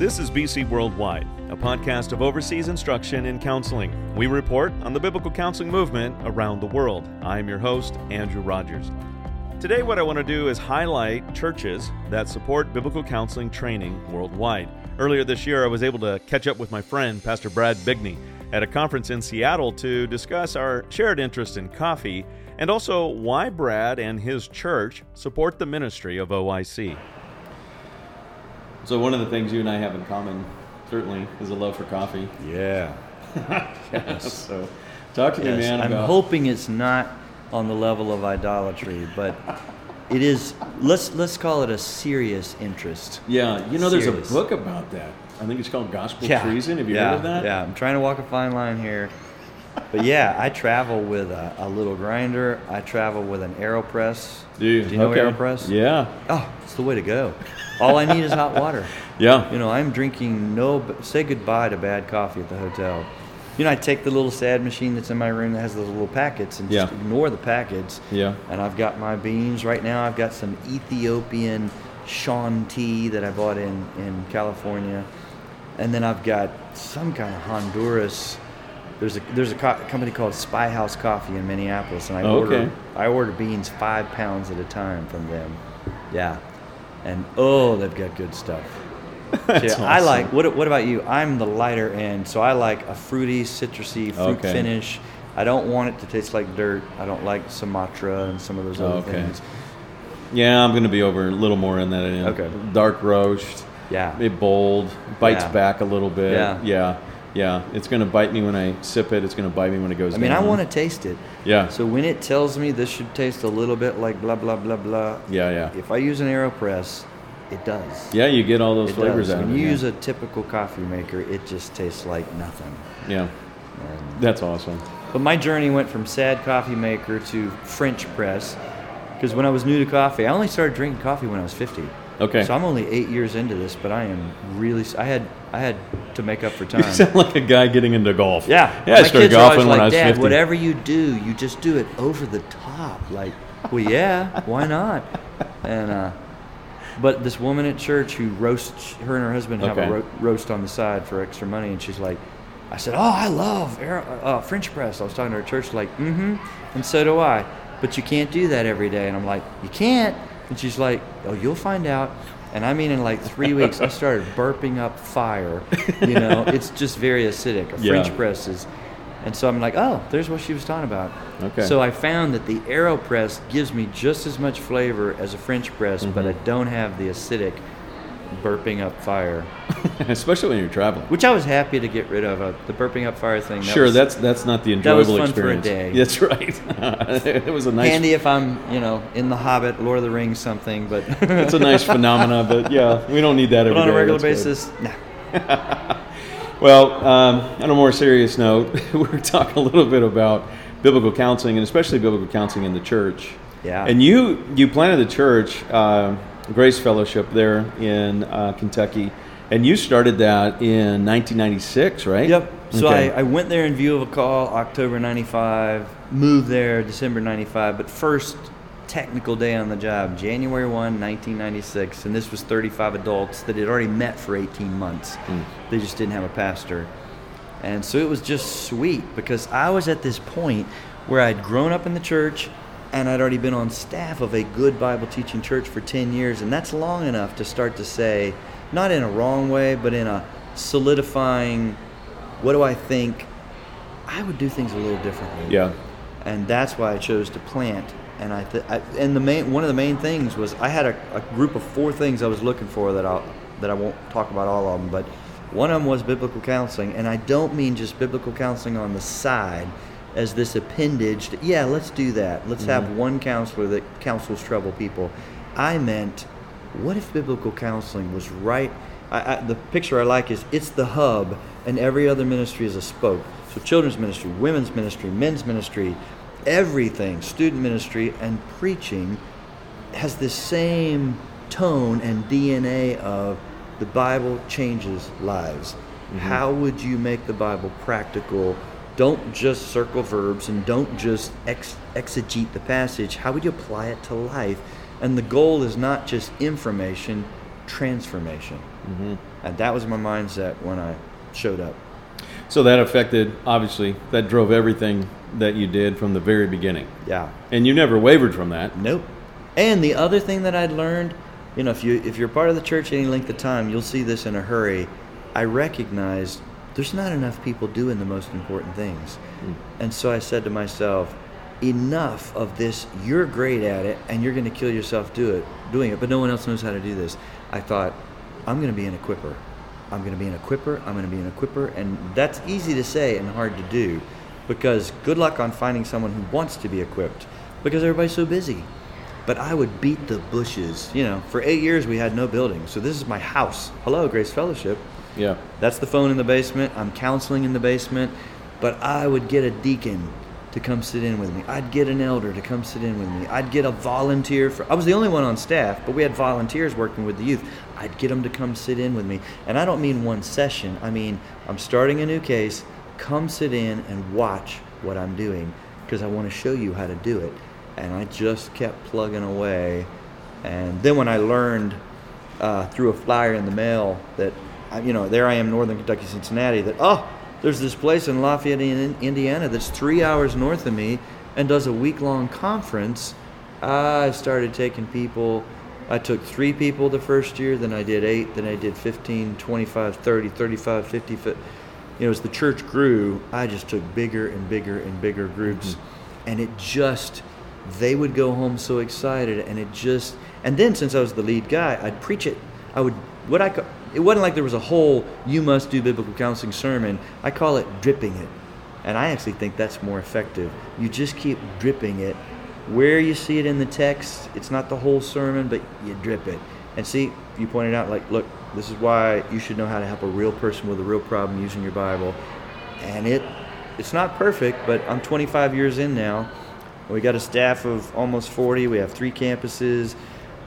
This is BC Worldwide, a podcast of overseas instruction in counseling. We report on the biblical counseling movement around the world. I'm your host, Andrew Rogers. Today, what I want to do is highlight churches that support biblical counseling training worldwide. Earlier this year, I was able to catch up with my friend, Pastor Brad Bigney, at a conference in Seattle to discuss our shared interest in coffee and also why Brad and his church support the ministry of OIC. So, one of the things you and I have in common, certainly, is a love for coffee. Yeah. yes. so, talk to yes. me, man. I'm about... hoping it's not on the level of idolatry, but it is. Let's let's call it a serious interest. Yeah, you know, serious. there's a book about that. I think it's called Gospel yeah. Treason. Have you yeah. heard of that? Yeah, I'm trying to walk a fine line here. But yeah, I travel with a, a little grinder. I travel with an AeroPress. Do you, Do you know okay. AeroPress? Yeah. Oh, it's the way to go. All I need is hot water. Yeah. You know, I'm drinking no. Say goodbye to bad coffee at the hotel. You know, I take the little sad machine that's in my room that has those little packets and just yeah. ignore the packets. Yeah. And I've got my beans right now. I've got some Ethiopian Sean tea that I bought in in California, and then I've got some kind of Honduras there's a there's a co- company called Spyhouse Coffee in Minneapolis, and I oh, order okay. I order beans five pounds at a time from them. Yeah, and oh, they've got good stuff. Yeah, awesome. I like. What What about you? I'm the lighter end, so I like a fruity, citrusy fruit okay. finish. I don't want it to taste like dirt. I don't like Sumatra and some of those other okay. things. Yeah, I'm going to be over a little more in that end. Okay. Dark roast. Yeah. It bold, bites yeah. back a little bit. Yeah. Yeah. Yeah, it's going to bite me when I sip it. It's going to bite me when it goes. I mean, down. I want to taste it. Yeah. So when it tells me this should taste a little bit like blah blah blah blah. Yeah, yeah. If I use an Aeropress, it does. Yeah, you get all those it flavors does. out. When you use a typical coffee maker, it just tastes like nothing. Yeah. And That's awesome. But my journey went from sad coffee maker to French press, because when I was new to coffee, I only started drinking coffee when I was 50. Okay. So I'm only eight years into this, but I am really. I had I had to make up for time. You sound like a guy getting into golf. Yeah. Yeah, I started kids are always golfing when like, I was Dad, 50. whatever you do, you just do it over the top. Like, well, yeah, why not? And uh, but this woman at church who roasts, her and her husband have Okay. a ro- roast on the side for extra money, and she's like, I said, oh, I love air, uh, French press. I was talking to her church, like, mm-hmm, and so do I. But you can't do that every day. And I'm like, you can't. And she's like, oh, you'll find out. And I mean, in like three weeks, I started burping up fire. You know, it's just very acidic. A Yeah. French press is. And so I'm like, oh, there's what she was talking about. Okay. So I found that the AeroPress gives me just as much flavor as a French press, but mm-hmm. I don't have the acidic burping up fire, Especially when you're traveling. which I was happy to get rid of. Uh, the burping up fire thing. that sure, was that's that's not the enjoyable that was fun for a day. That's right. it was a nice. handy if I'm, you know, in The Hobbit, Lord of the Rings, something. But It's a nice phenomena, but yeah, we don't need that every on a regular That's good. basis, nah. Well, um, on a more serious note, we're talking a little bit about biblical counseling, and especially biblical counseling in the church. Yeah. And you you planted the church, uh, Grace Fellowship, there in uh, Kentucky, and you started that in 1996, right? Yep. So Okay. I, I went there in view of a call, October 95, moved there December 95, but first technical day on the job, January 1, 1996. And this was 35 adults that had already met for 18 months. Mm. They just didn't have a pastor. And so it was just sweet because I was at this point where I'd grown up in the church and I'd already been on staff of a good Bible teaching church for 10 years. And that's long enough to start to say, not in a wrong way, but in a solidifying, what do I think? I would do things a little differently. Yeah. And that's why I chose to plant. And I, th- I and the main one of the main things was I had a, a group of four things I was looking for that I that I won't talk about all of them, but one of them was biblical counseling, and I don't mean just biblical counseling on the side as this appendage. To, yeah, let's do that. Let's have mm-hmm. one counselor that counsels troubled people. I meant, what if biblical counseling was right? I, I, the picture I like is it's the hub, and every other ministry is a spoke. So children's ministry, women's ministry, men's ministry, everything, student ministry, and preaching has this same tone and DNA of the Bible changes lives. Mm-hmm. How would you make the Bible practical? Don't just circle verbs and don't just ex- exegete the passage. How would you apply it to life? And the goal is not just information, transformation. Mm-hmm. And that was my mindset when I showed up. So that affected, obviously, that drove everything that you did from the very beginning. Yeah. And you never wavered from that. Nope. And the other thing that I'd learned, you know, if you if you're part of the church any length of time, you'll see this in a hurry. I recognized there's not enough people doing the most important things. Hmm. And so I said to myself, enough of this. You're great at it and you're going to kill yourself do it doing it, but no one else knows how to do this. I thought I'm going to be an equipper. I'm going to be an equipper. I'm going to be an equipper and that's easy to say and hard to do because good luck on finding someone who wants to be equipped because everybody's so busy but I would beat the bushes. You know, for eight years we had no building, so this is my house. Hello, Grace Fellowship. Yeah. That's the phone in the basement. I'm counseling in the basement, but I would get a deacon to come sit in with me. I'd get an elder to come sit in with me. I'd get a volunteer for. I was the only one on staff, but we had volunteers working with the youth. I'd get them to come sit in with me, and I don't mean one session. I mean I'm starting a new case. Come sit in and watch what I'm doing because I want to show you how to do it and I just kept plugging away. And then when I learned uh, through a flyer in the mail that, you know, there I am, Northern Kentucky, Cincinnati, that, oh, there's this place in Lafayette, Indiana that's three hours north of me and does a week long conference, I started taking people. I took three people the first year, then I did eight, then I did 15, 25, 30, 35, 50. fi- You know, as the church grew, I just took bigger and bigger and bigger groups. Mm-hmm. And it just, they would go home so excited and it just and then since i was the lead guy i'd preach it i would what i ca- it wasn't like there was a whole you must do biblical counseling sermon. I call it dripping it. And i actually think that's more effective. You just keep dripping it. Where you see it in the text it's not the whole sermon but you drip it. And see you pointed out like look this is why you should know how to help a real person with a real problem using your bible. And it it's not perfect but i'm 25 years in now. We got a staff of almost 40. We have three campuses,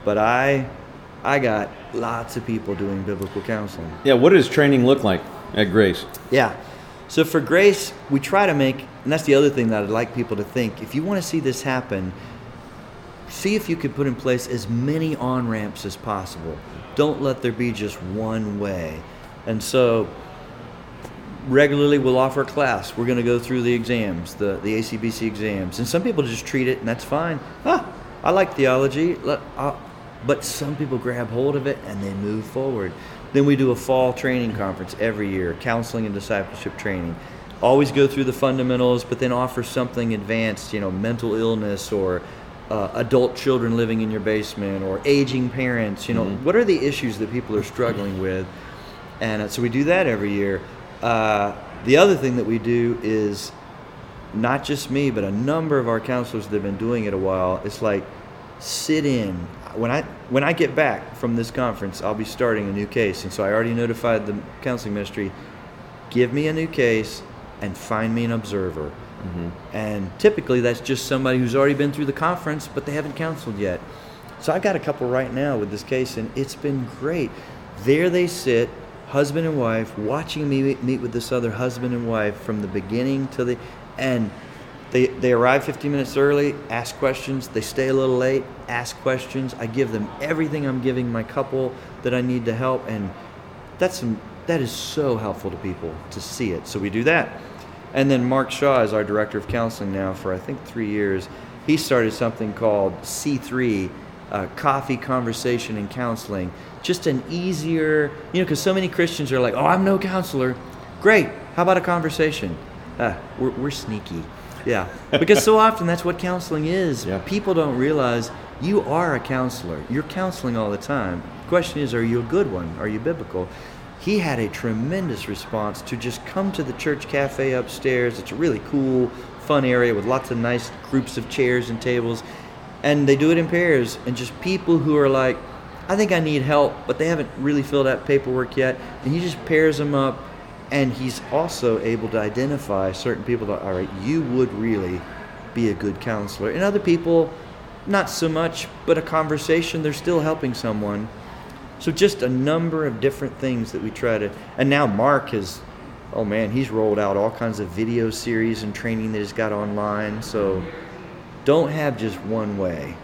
but I, I got lots of people doing biblical counseling. Yeah. What does training look like at Grace? Yeah. So for Grace, we try to make, and that's the other thing that I'd like people to think. If you want to see this happen, see if you could put in place as many on ramps as possible. Don't let there be just one way. And so regularly we'll offer a class. We're going to go through the exams, the, the ACBC exams. And some people just treat it and that's fine. Ah, I like theology. Let, uh, but some people grab hold of it and they move forward. Then we do a fall training conference every year, counseling and discipleship training. Always go through the fundamentals, but then offer something advanced, you know, mental illness or uh, adult children living in your basement or aging parents. You know, what are the issues that people are struggling with? And uh, so we do that every year. Uh, the other thing that we do is not just me, but a number of our counselors that have been doing it a while. It's like sit in. When I when I get back from this conference, I'll be starting a new case, and so I already notified the counseling ministry. Give me a new case and find me an observer. Mm-hmm. And typically, that's just somebody who's already been through the conference, but they haven't counseled yet. So I've got a couple right now with this case, and it's been great. There they sit, husband and wife, watching me meet with this other husband and wife from the beginning to the and they, they arrive 15 minutes early, ask questions. They stay a little late, ask questions. I give them everything I'm giving my couple that I need to help, and that's some, that is so helpful to people to see it. So we do that. And then Mark Shaw is our director of counseling now for I think three years. He started something called C3, uh, Coffee, Conversation, and Counseling. Just an easier, you know, because so many Christians are like, oh, I'm no counselor. Great. How about a conversation? Ah, we're, we're sneaky. Yeah. Because so often that's what counseling is. Yeah. People don't realize you are a counselor. You're counseling all the time. question is, are you a good one? Are you biblical? He had a tremendous response to just come to the church cafe upstairs. It's a really cool, fun area with lots of nice groups of chairs and tables. And they do it in pairs. And just people who are like, I think I need help, but they haven't really filled out paperwork yet. And he just pairs them up. And he's also able to identify certain people that, all right, you would really be a good counselor. And other people, not so much, but a conversation, they're still helping someone. So just a number of different things that we try to. And now Mark has, oh man, he's rolled out all kinds of video series and training that he's got online. So don't have just one way.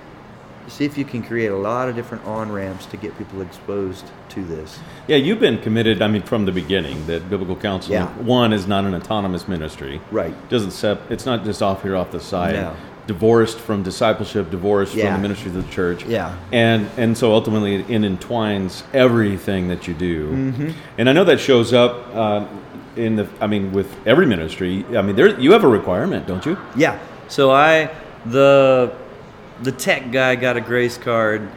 See if you can create a lot of different on ramps to get people exposed to this. Yeah, you've been committed. I mean, from the beginning, that biblical counseling Yeah. one is not an autonomous ministry. Right. Doesn't sep- It's not just off here off the side. No. Divorced from discipleship, divorced from the ministry of the church. Yeah. And and so ultimately it entwines everything that you do. Mm-hmm. And I know that shows up uh, in the. I mean, with every ministry. I mean, there you have a requirement, don't you? Yeah. So I the the tech guy got a grace card,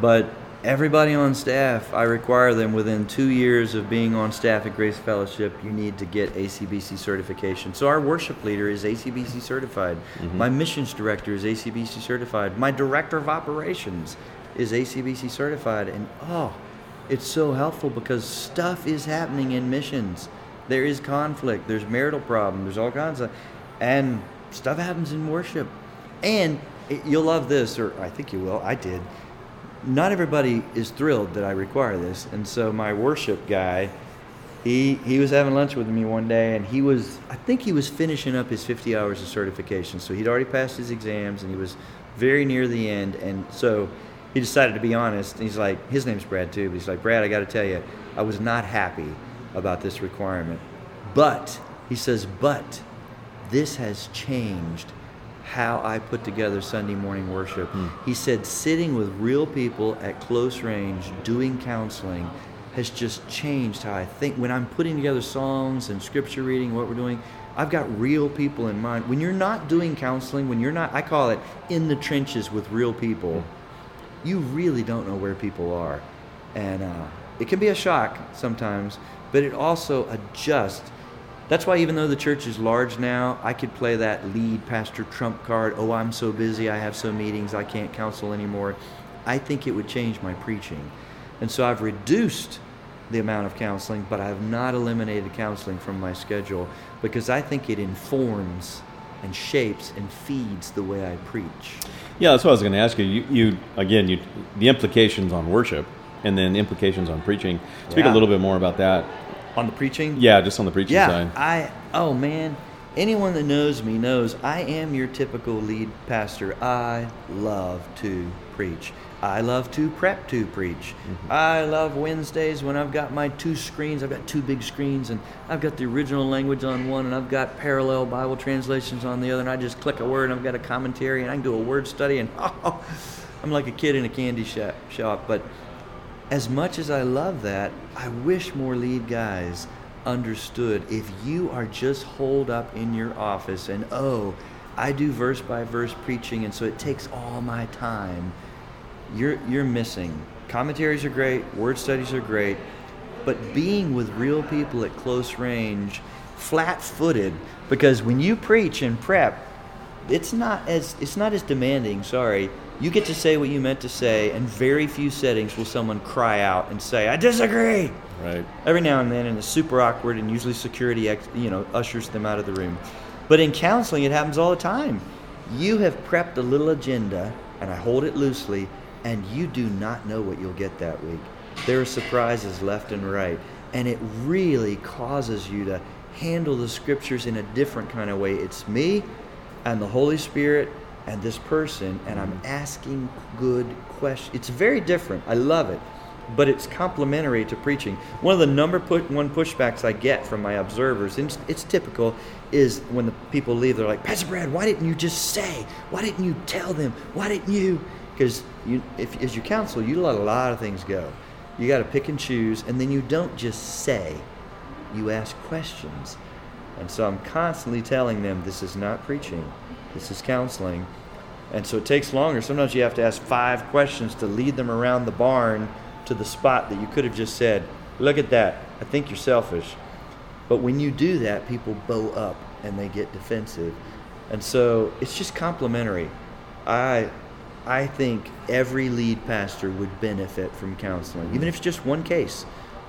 but everybody on staff, I require them within two years of being on staff at Grace Fellowship, you need to get ACBC certification. So our worship leader is ACBC certified. Mm-hmm. My missions director is ACBC certified. My director of operations is ACBC certified. And oh, it's so helpful because stuff is happening in missions. There is conflict, there's marital problems, there's all kinds of, and stuff happens in worship. And you'll love this, or I think you will. I did. Not everybody is thrilled that I require this, and so my worship guy, he he was having lunch with me one day, and he was I think he was finishing up his 50 hours of certification. So he'd already passed his exams, and he was very near the end, and so he decided to be honest. He's like, his name's Brad too, but he's like, Brad, I got to tell you, I was not happy about this requirement, but he says, but this has changed how I put together Sunday morning worship. He said, sitting with real people at close range, doing counseling, has just changed how I think. When I'm putting together songs and scripture reading, what we're doing, I've got real people in mind. When you're not doing counseling, when you're not, I call it in the trenches with real people, you really don't know where people are. And uh, it can be a shock sometimes, but it also adjusts. That's why, even though the church is large now, I could play that lead Pastor Trump card. Oh, I'm so busy. I have so meetings. I can't counsel anymore. I think it would change my preaching. And so I've reduced the amount of counseling, but I have not eliminated counseling from my schedule because I think it informs and shapes and feeds the way I preach. Yeah, that's what I was going to ask you. You, you again, you the implications on worship, and then implications on preaching. Speak a little bit more about that. On the preaching? Yeah, just on the preaching Yeah, side. I oh man, anyone that knows me knows I am your typical lead pastor. I love to preach. I love to prep to preach. Mm-hmm. I love Wednesdays when I've got my two screens. I've got two big screens, and I've got the original language on one, and I've got parallel Bible translations on the other. And I just click a word, and I've got a commentary, and I can do a word study, and oh, I'm like a kid in a candy shop. But as much as I love that, I wish more lead guys understood if you are just holed up in your office and oh, I do verse by verse preaching and so it takes all my time, you're you're missing. Commentaries are great, word studies are great, but being with real people at close range, flat-footed because when you preach and prep, it's not as it's not as demanding. Sorry, you get to say what you meant to say, and very few settings will someone cry out and say, "I disagree." Right. Every now and then, and it's super awkward, and usually security, ex- you know, ushers them out of the room. But in counseling, it happens all the time. You have prepped a little agenda, and I hold it loosely, and you do not know what you'll get that week. There are surprises left and right, and it really causes you to handle the scriptures in a different kind of way. It's me and the Holy Spirit and this person, and I'm asking good questions. It's very different. I love it, but it's complementary to preaching. One of the number put one pushbacks I get from my observers, and it's, it's typical, is when the people leave, they're like, Pastor Brad, why didn't you just say? Why didn't you tell them? Why didn't you? Because you, if as you counsel, you let a lot of things go. You got to pick and choose, and then you don't just say. You ask questions. And so I'm constantly telling them this is not preaching, this is counseling. And so it takes longer. Sometimes you have to ask five questions to lead them around the barn to the spot that you could have just said, Look at that. I think you're selfish. But when you do that, people bow up and they get defensive. And so it's just complimentary. I I think every lead pastor would benefit from counseling, even if it's just one case.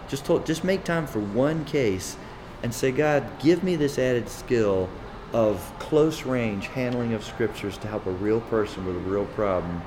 Just told, just make time for one case and say, God, give me this added skill of close range handling of scriptures to help a real person with a real problem.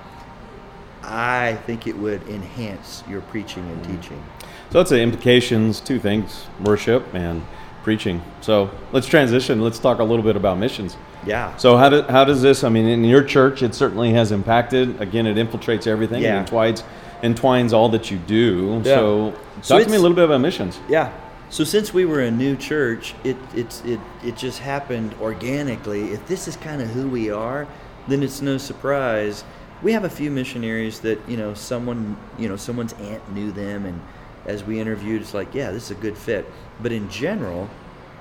I think it would enhance your preaching and mm. teaching. So that's the implications. Two things: worship and preaching. So let's transition. Let's talk a little bit about missions. Yeah. So how, do, how does this? I mean, in your church, it certainly has impacted. Again, it infiltrates everything. Yeah. It entwines, entwines all that you do. Yeah. So So talk to me a little bit about missions. Yeah. So since we were a new church, it it's it it just happened organically. If this is kind of who we are, then it's no surprise. We have a few missionaries that you know someone you know someone's aunt knew them, and as we interviewed, it's like yeah, this is a good fit. But in general,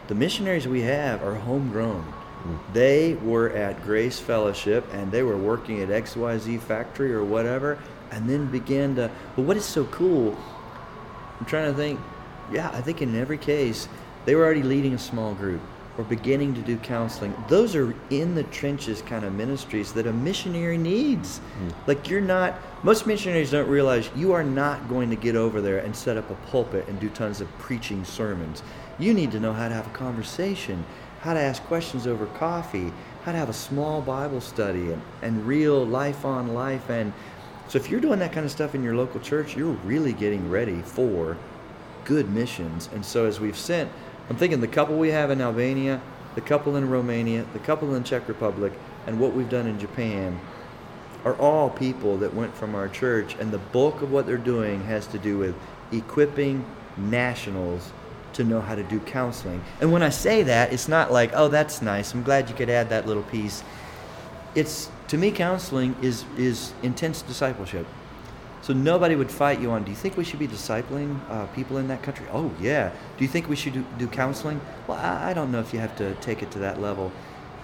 the missionaries we have are homegrown. Hmm. They were at Grace Fellowship and they were working at XYZ Factory or whatever, and then began to. But what is so cool I'm trying to think. Yeah, I think in every case, they were already leading a small group or beginning to do counseling. Those are in the trenches kind of ministries that a missionary needs. Hmm. Like, you're not, most missionaries don't realize you are not going to get over there and set up a pulpit and do tons of preaching sermons. You need to know how to have a conversation, how to ask questions over coffee, how to have a small Bible study and, and real life on life. And so, if you're doing that kind of stuff in your local church, you're really getting ready for good missions. And so, as we've sent, I'm thinking the couple we have in Albania, the couple in Romania, the couple in Czech Republic, and what we've done in Japan are all people that went from our church. And the bulk of what they're doing has to do with equipping nationals to know how to do counseling. And when I say that, it's not like, oh, that's nice. I'm glad you could add that little piece it's to me counseling is is intense discipleship so nobody would fight you on do you think we should be discipling uh, people in that country? Oh yeah. Do you think we should do, do counseling? Well I, I don't know if you have to take it to that level.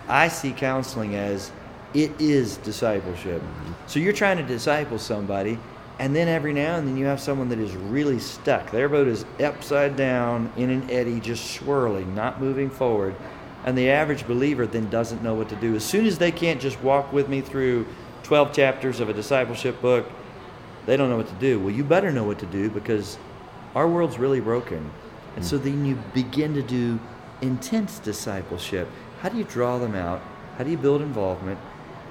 I see counseling as it is discipleship. So you're trying to disciple somebody and then every now and then you have someone that is really stuck. Their boat is upside down in an eddy just swirling not moving forward and the average believer then doesn't know what to do. As soon as they can't just walk with me through 12 chapters of a discipleship book, they don't know what to do. Well, you better know what to do because our world's really broken. And hmm. so then you begin to do intense discipleship. How do you draw them out? How do you build involvement?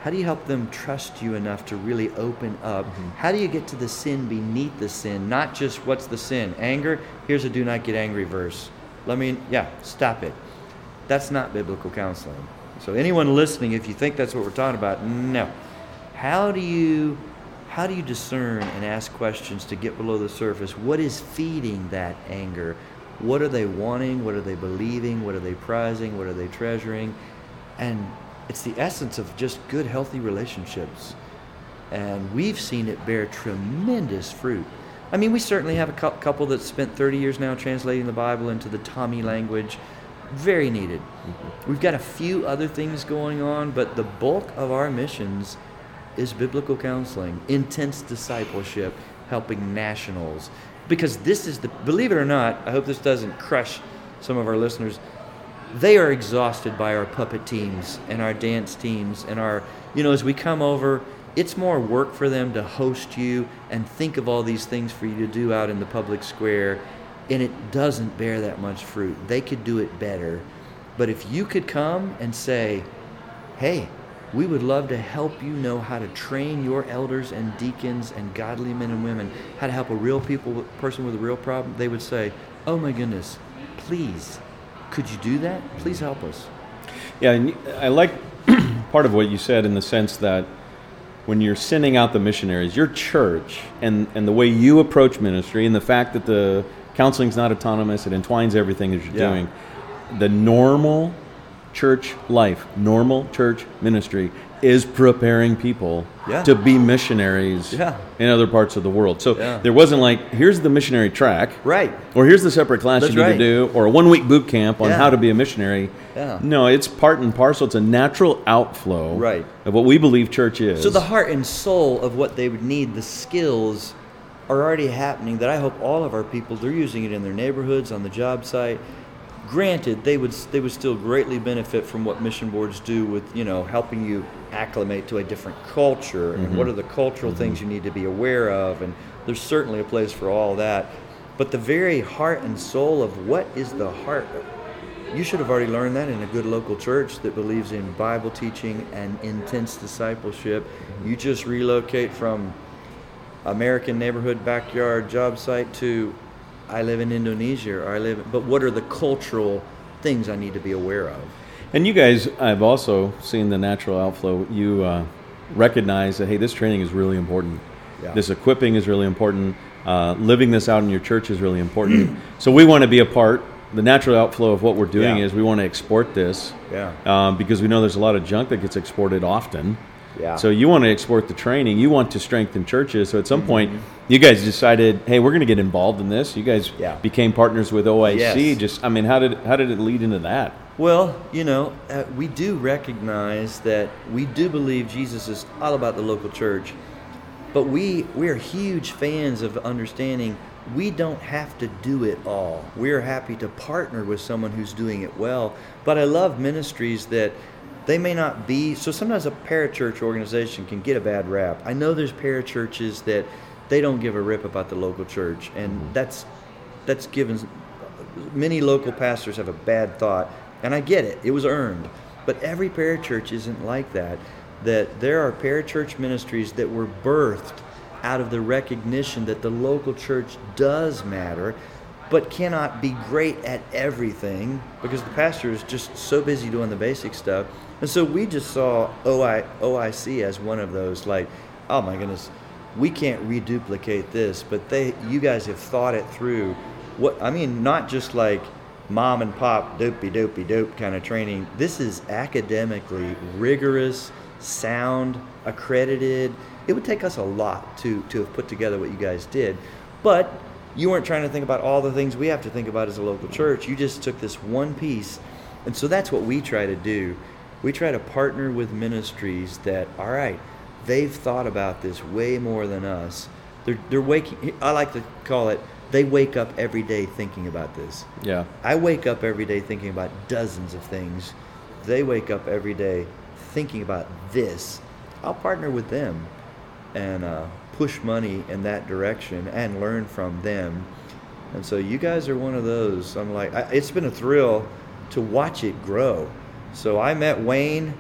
How do you help them trust you enough to really open up? Hmm. How do you get to the sin beneath the sin? Not just what's the sin? Anger? Here's a do not get angry verse. Let me, yeah, stop it. That's not biblical counseling. So anyone listening, if you think that's what we're talking about, no. How do you how do you discern and ask questions to get below the surface? What is feeding that anger? What are they wanting? What are they believing? What are they prizing? What are they treasuring? And it's the essence of just good, healthy relationships. And we've seen it bear tremendous fruit. I mean, we certainly have a couple that spent 30 years now translating the Bible into the Tommy language. Very needed. Mm-hmm. We've got a few other things going on, but the bulk of our missions is biblical counseling, intense discipleship, helping nationals. Because this is the, believe it or not, I hope this doesn't crush some of our listeners. They are exhausted by our puppet teams and our dance teams and our, you know, as we come over, it's more work for them to host you and think of all these things for you to do out in the public square. And it doesn't bear that much fruit. They could do it better. But if you could come and say, hey, we would love to help you know how to train your elders and deacons and godly men and women, how to help a real people person with a real problem, they would say, oh my goodness, please, could you do that? Please help us. Yeah, and I like part of what you said in the sense that when you're sending out the missionaries, your church and, and the way you approach ministry and the fact that the counseling's not autonomous, it entwines everything that you're Yeah. doing. The normal church life, normal church ministry is preparing people Yeah. to be missionaries Yeah. in other parts of the world. So Yeah. there wasn't like, here's the missionary track. Right. Or here's the separate class That's you need right. to do, or a one week boot camp on how to be a missionary. No, it's part and parcel. It's a natural outflow Right. of what we believe church is. So the heart and soul of what they would need, the skills, are already happening. That I hope all of our people they're using it in their neighborhoods, on the job site. Granted, they would they would still greatly benefit from what mission boards do with you know helping you acclimate to a different culture and what mm-hmm. are the cultural mm-hmm. things you need to be aware of, and there's certainly a place for all that. But the very heart and soul of what is the heart you should have already learned that in a good local church that believes in Bible teaching and intense discipleship. Mm-hmm. You just relocate from American neighborhood backyard job site to I live in Indonesia or I live but what are the cultural things I need to be aware of. And you guys, I've also seen the natural outflow. You uh, recognize that hey, this training is really important. Yeah. This equipping is really important. Uh, living this out in your church is really important. so we want to be a part. The natural outflow of what we're doing Yeah. is we want to export this Yeah. um, because we know there's a lot of junk that gets exported often. Yeah. So you want to export the training. You want to strengthen churches. So at some point, Mm-hmm. You guys decided, hey, we're going to get involved in this. You guys Yeah. became partners with OIC. Yes. Just, I mean, how did how did it lead into that? Well, you know, uh, we do recognize that we do believe Jesus is all about the local church, but we we are huge fans of understanding we don't have to do it all. We're happy to partner with someone who's doing it well. But I love ministries that they may not be so sometimes a parachurch organization can get a bad rap. I know there's parachurches that they don't give a rip about the local church and mm-hmm. that's that's given many local pastors have a bad thought, and I get it. It was earned. But every parachurch isn't like that. That there are parachurch ministries that were birthed out of the recognition that the local church does matter, but cannot be great at everything because the pastor is just so busy doing the basic stuff. And so we just saw OI, OIC as one of those, like, oh my goodness, we can't reduplicate this, but they, you guys have thought it through. What I mean, not just like mom and pop doopy doopy doop kind of training. This is academically rigorous, sound, accredited. It would take us a lot to to have put together what you guys did, but you weren't trying to think about all the things we have to think about as a local church. You just took this one piece, and so that's what we try to do. We try to partner with ministries that, all right, they've thought about this way more than us. They're, they're waking, I like to call it, they wake up every day thinking about this. Yeah. I wake up every day thinking about dozens of things. They wake up every day thinking about this. I'll partner with them and uh, push money in that direction and learn from them. And so you guys are one of those. I'm like, I, it's been a thrill to watch it grow. So I met Wayne.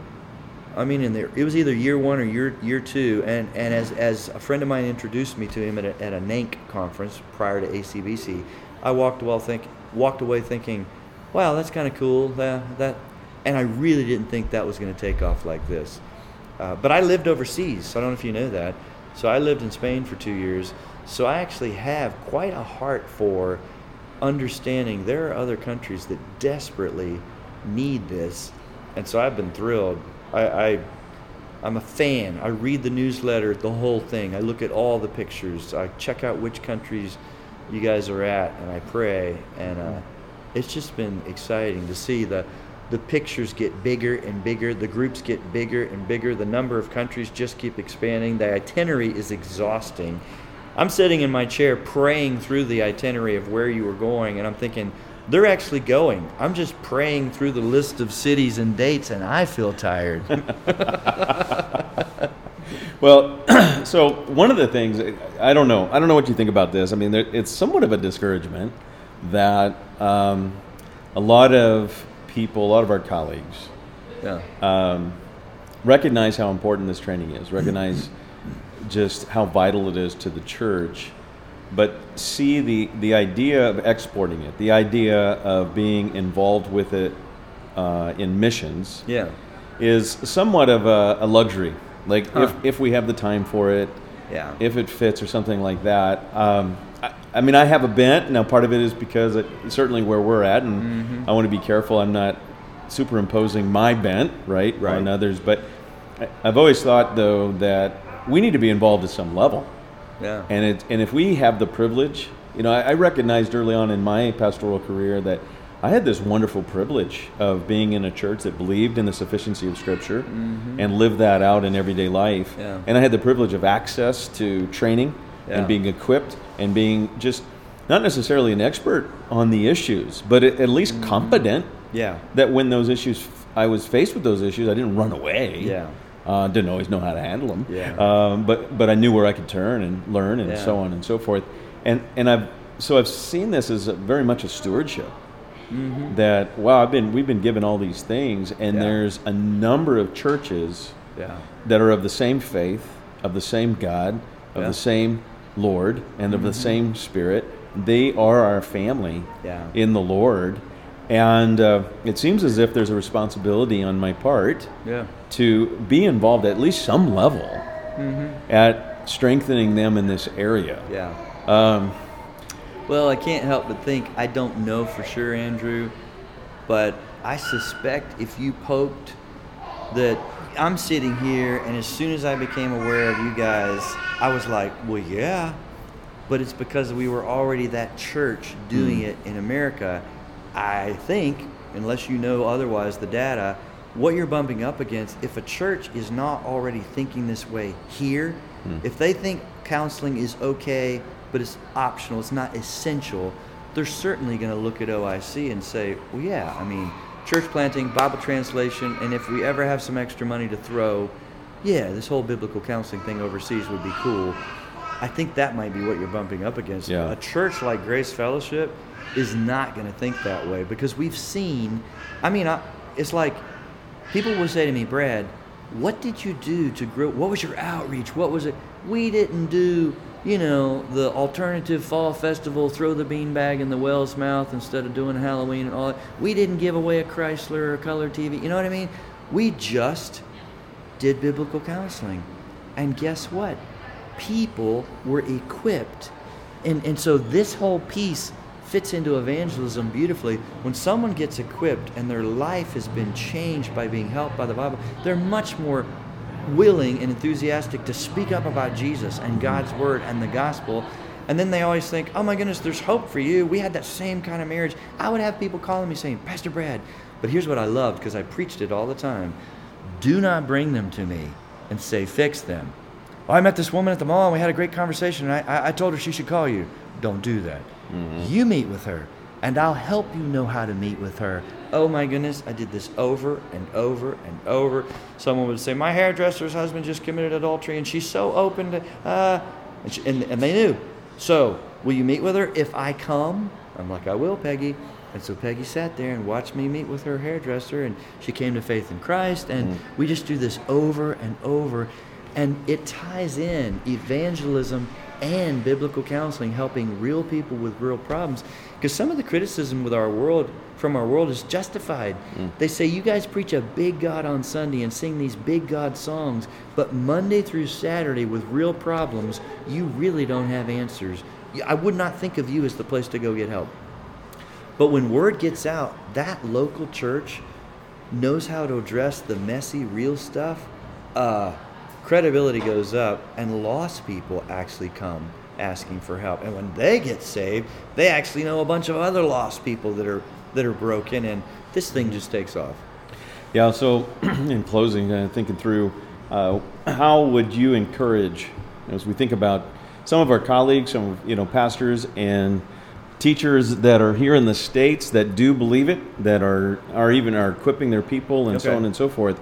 I mean, in it was either year one or year year two, and, and as, as a friend of mine introduced me to him at a, at a NANC conference prior to ACBC, I walked well think walked away thinking, wow, that's kind of cool. That, that, and I really didn't think that was going to take off like this. Uh, but I lived overseas. So I don't know if you know that. So I lived in Spain for two years. So I actually have quite a heart for understanding there are other countries that desperately need this. And so I've been thrilled. I, I I'm a fan. I read the newsletter, the whole thing. I look at all the pictures. I check out which countries you guys are at, and I pray. And uh, it's just been exciting to see the the pictures get bigger and bigger. The groups get bigger and bigger. The number of countries just keep expanding. The itinerary is exhausting. I'm sitting in my chair praying through the itinerary of where you were going, and I'm thinking, they're actually going. I'm just praying through the list of cities and dates, and I feel tired. Well, so one of the things I don't know, I don't know what you think about this. I mean, there, it's somewhat of a discouragement that um, a lot of people, a lot of our colleagues, yeah. um, recognize how important this training is, recognize just how vital it is to the church, but see the, the idea of exporting it, the idea of being involved with it uh, in missions Yeah. is somewhat of a, a luxury. Like Huh. if, if we have the time for it, Yeah. if it fits or something like that. Um, I, I mean, I have a bent. Now, part of it is because it, certainly where we're at, and Mm-hmm. I want to be careful. I'm not superimposing my bent right, Right. on others, but I, I've always thought though that we need to be involved at some level. Yeah. And it, and if we have the privilege, you know, I, I recognized early on in my pastoral career that I had this wonderful privilege of being in a church that believed in the sufficiency of Scripture and lived that out in everyday life. Mm-hmm. Yeah. And I had the privilege of access to training Yeah. and being equipped and being just not necessarily an expert on the issues, but at, at least Mm-hmm. competent yeah. that when those issues, I was faced with those issues, I didn't run away. Yeah. Uh, didn't always know how to handle them. Yeah. Um, but but I knew where I could turn and learn and Yeah. so on and so forth. And and I've so I've seen this as a, very much a stewardship. That wow, I've been we've been given all these things, and Mm-hmm. Yeah. there's a number of churches Yeah. that are of the same faith, of the same God, of. Mm-hmm. the same Lord, and of the same Spirit. They are our family in the Lord. And uh, it seems as if there's a responsibility on my part Yeah. To be involved at least some level at strengthening them in this area. Yeah. Um, Well, I can't help but think I don't know for sure, Andrew, but I suspect if you poked that I'm sitting here, and as soon as I became aware of you guys, I was like, well, yeah, but it's because we were already that church doing it in America. I think, unless you know otherwise, the data, what you're bumping up against, if a church is not already thinking this way here, hmm. if they think counseling is okay, but it's optional, it's not essential, they're certainly going to look at OIC and say, well, yeah, I mean, church planting, Bible translation, and if we ever have some extra money to throw, yeah, this whole biblical counseling thing overseas would be cool. I think that might be what you're bumping up against. Yeah. A church like Grace Fellowship is not going to think that way because we've seen. I mean, I, it's like people will say to me, Brad, what did you do to grow? What was your outreach? What was it? We didn't do, you know, the alternative fall festival, throw the beanbag in the whale's mouth instead of doing Halloween and all that. We didn't give away a Chrysler or a color TV. You know what I mean? We just did biblical counseling. And guess what? People were equipped. And, and so this whole piece fits into evangelism beautifully. When someone gets equipped and their life has been changed by being helped by the Bible, they're much more willing and enthusiastic to speak up about Jesus and God's Word and the gospel. And then they always think, oh my goodness, there's hope for you. We had that same kind of marriage. I would have people calling me saying, Pastor Brad, but here's what I loved because I preached it all the time. Do not bring them to me and say, fix them. Oh, I met this woman at the mall and we had a great conversation and I, I, I told her she should call you. Don't do that. You meet with her and I'll help you know how to meet with her. Oh my goodness, I did this over and over and over. Someone would say, My hairdresser's husband just committed adultery and she's so open to, uh, and, she, and, and they knew. So, will you meet with her if I come? I'm like, I will, Peggy. And so Peggy sat there and watched me meet with her hairdresser, and she came to faith in Christ. And we just do this over and over. And it ties in evangelism and biblical counseling, helping real people with real problems. Because some of the criticism with our world, from our world, is justified. They say, You guys preach a big God on Sunday and sing these big God songs, but Monday through Saturday with real problems, you really don't have answers. I would not think of you as the place to go get help. But when word gets out, that local church knows how to address the messy, real stuff. Uh, credibility goes up, and lost people actually come asking for help. And when they get saved, they actually know a bunch of other lost people that are that are broken, and this thing just takes off. Yeah. So, in closing, uh, thinking through, uh, how would you encourage, as we think about some of our colleagues, some of, you know pastors and teachers that are here in the states that do believe it, that are are even are equipping their people and so on and so forth.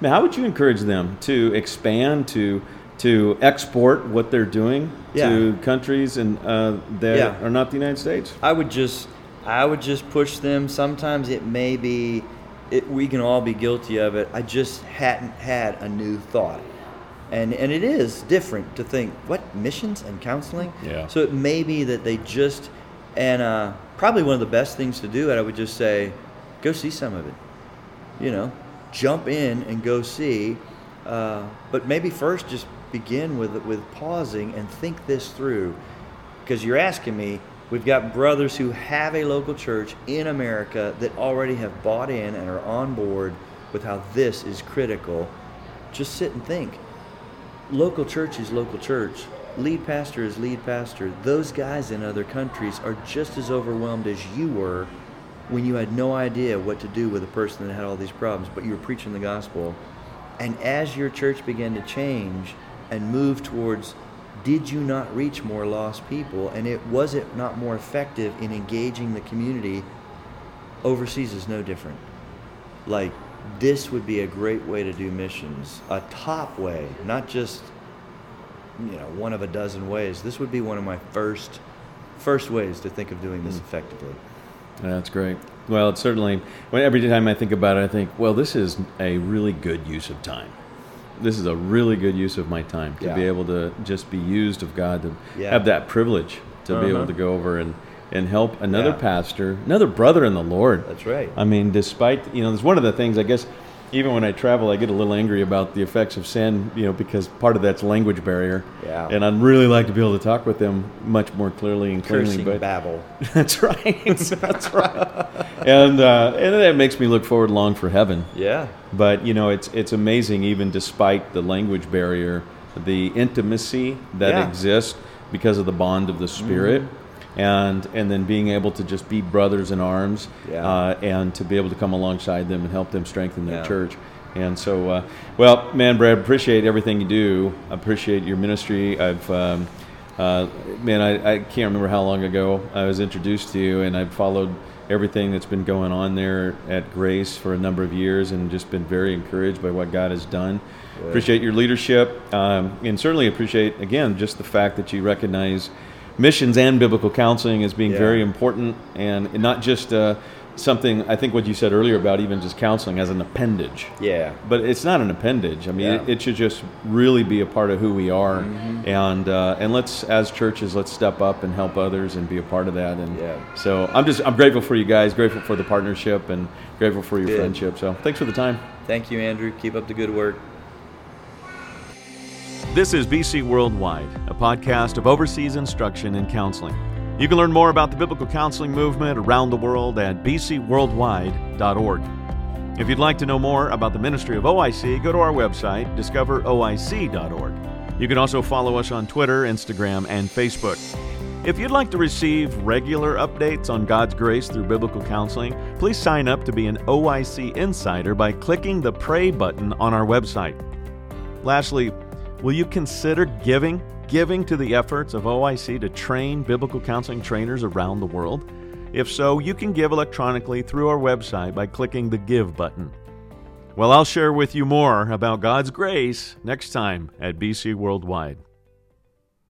I mean, how would you encourage them to expand to to export what they're doing Yeah. to countries and uh, that Yeah. are not the United States? I would just I would just push them. Sometimes it may be it, we can all be guilty of it. I just hadn't had a new thought. And and it is different to think what missions and counseling. Yeah. So it may be that they just and uh, probably one of the best things to do. And I would just say, go see some of it. You know, jump in and go see. Uh, but maybe first just begin with with pausing and think this through. Because you're asking me we've got brothers who have a local church in america that already have bought in and are on board with how this is critical. Just sit and think. Local church is local church. Lead pastor is lead pastor. Those guys in other countries are just as overwhelmed as you were when you had no idea what to do with a person that had all these problems but you were preaching the gospel and as your church began to change and move towards, did you not reach more lost people? And it was it not more effective in engaging the community? Overseas is no different. Like this would be a great way to do missions, a top way, not just you know one of a dozen ways. This would be one of my first first ways to think of doing this hmm. effectively. That's great. Well, it's certainly, well, every time I think about it, I think, well, this is a really good use of time. This is a really good use of my time to be able to just be used of God, to Yeah. have that privilege to be able Uh-huh. to go over and, and help another Yeah. pastor, another brother in the Lord. That's right. I mean, despite you know, there's one of the things I guess. Even when I travel, I get a little angry about the effects of sin, you know, because part of that's language barrier. Yeah. And I'd really like to be able to talk with them much more clearly and cleanly. Cursing But babble. that's right. That's right. And uh, and that makes me look forward long for heaven. Yeah. But you know, it's it's amazing, even despite the language barrier, the intimacy that Yeah. exists because of the bond of the Spirit, and and then being able to just be brothers in arms, Yeah. uh, and to be able to come alongside them and help them strengthen their Yeah. church. And so, uh, well, man, Brad, appreciate everything you do. I appreciate your ministry. I've um, uh, man, I, I can't remember how long ago I was introduced to you, and I've followed everything that's been going on there at Grace for a number of years, and just been very encouraged by what God has done. Appreciate your leadership, um, and certainly appreciate again just the fact that you recognize missions and biblical counseling as being Yeah. very important, and not just uh, something. I think what you said earlier about even just counseling as an appendage. Yeah. But it's not an appendage. I mean, Yeah. it, it should just really be a part of who we are, and uh, and let's as churches let's step up and help others and be a part of that. And Yeah. so I'm just I'm grateful for you guys, grateful for the partnership, and grateful for your Good. friendship. So thanks for the time. Thank you, Andrew. Keep up the good work. This is BC Worldwide, a podcast of overseas instruction and counseling. You can learn more about the biblical counseling movement around the world at bcworldwide.org. If you'd like to know more about the ministry of OIC, go to our website, discoveroic.org. You can also follow us on Twitter, Instagram, and Facebook. If you'd like to receive regular updates on God's grace through biblical counseling, please sign up to be an OIC insider by clicking the Pray button on our website. Lastly, will you consider giving giving to the efforts of OIC to train biblical counseling trainers around the world? If so, you can give electronically through our website by clicking the Give button. Well, I'll share with you more about God's grace next time at BC Worldwide.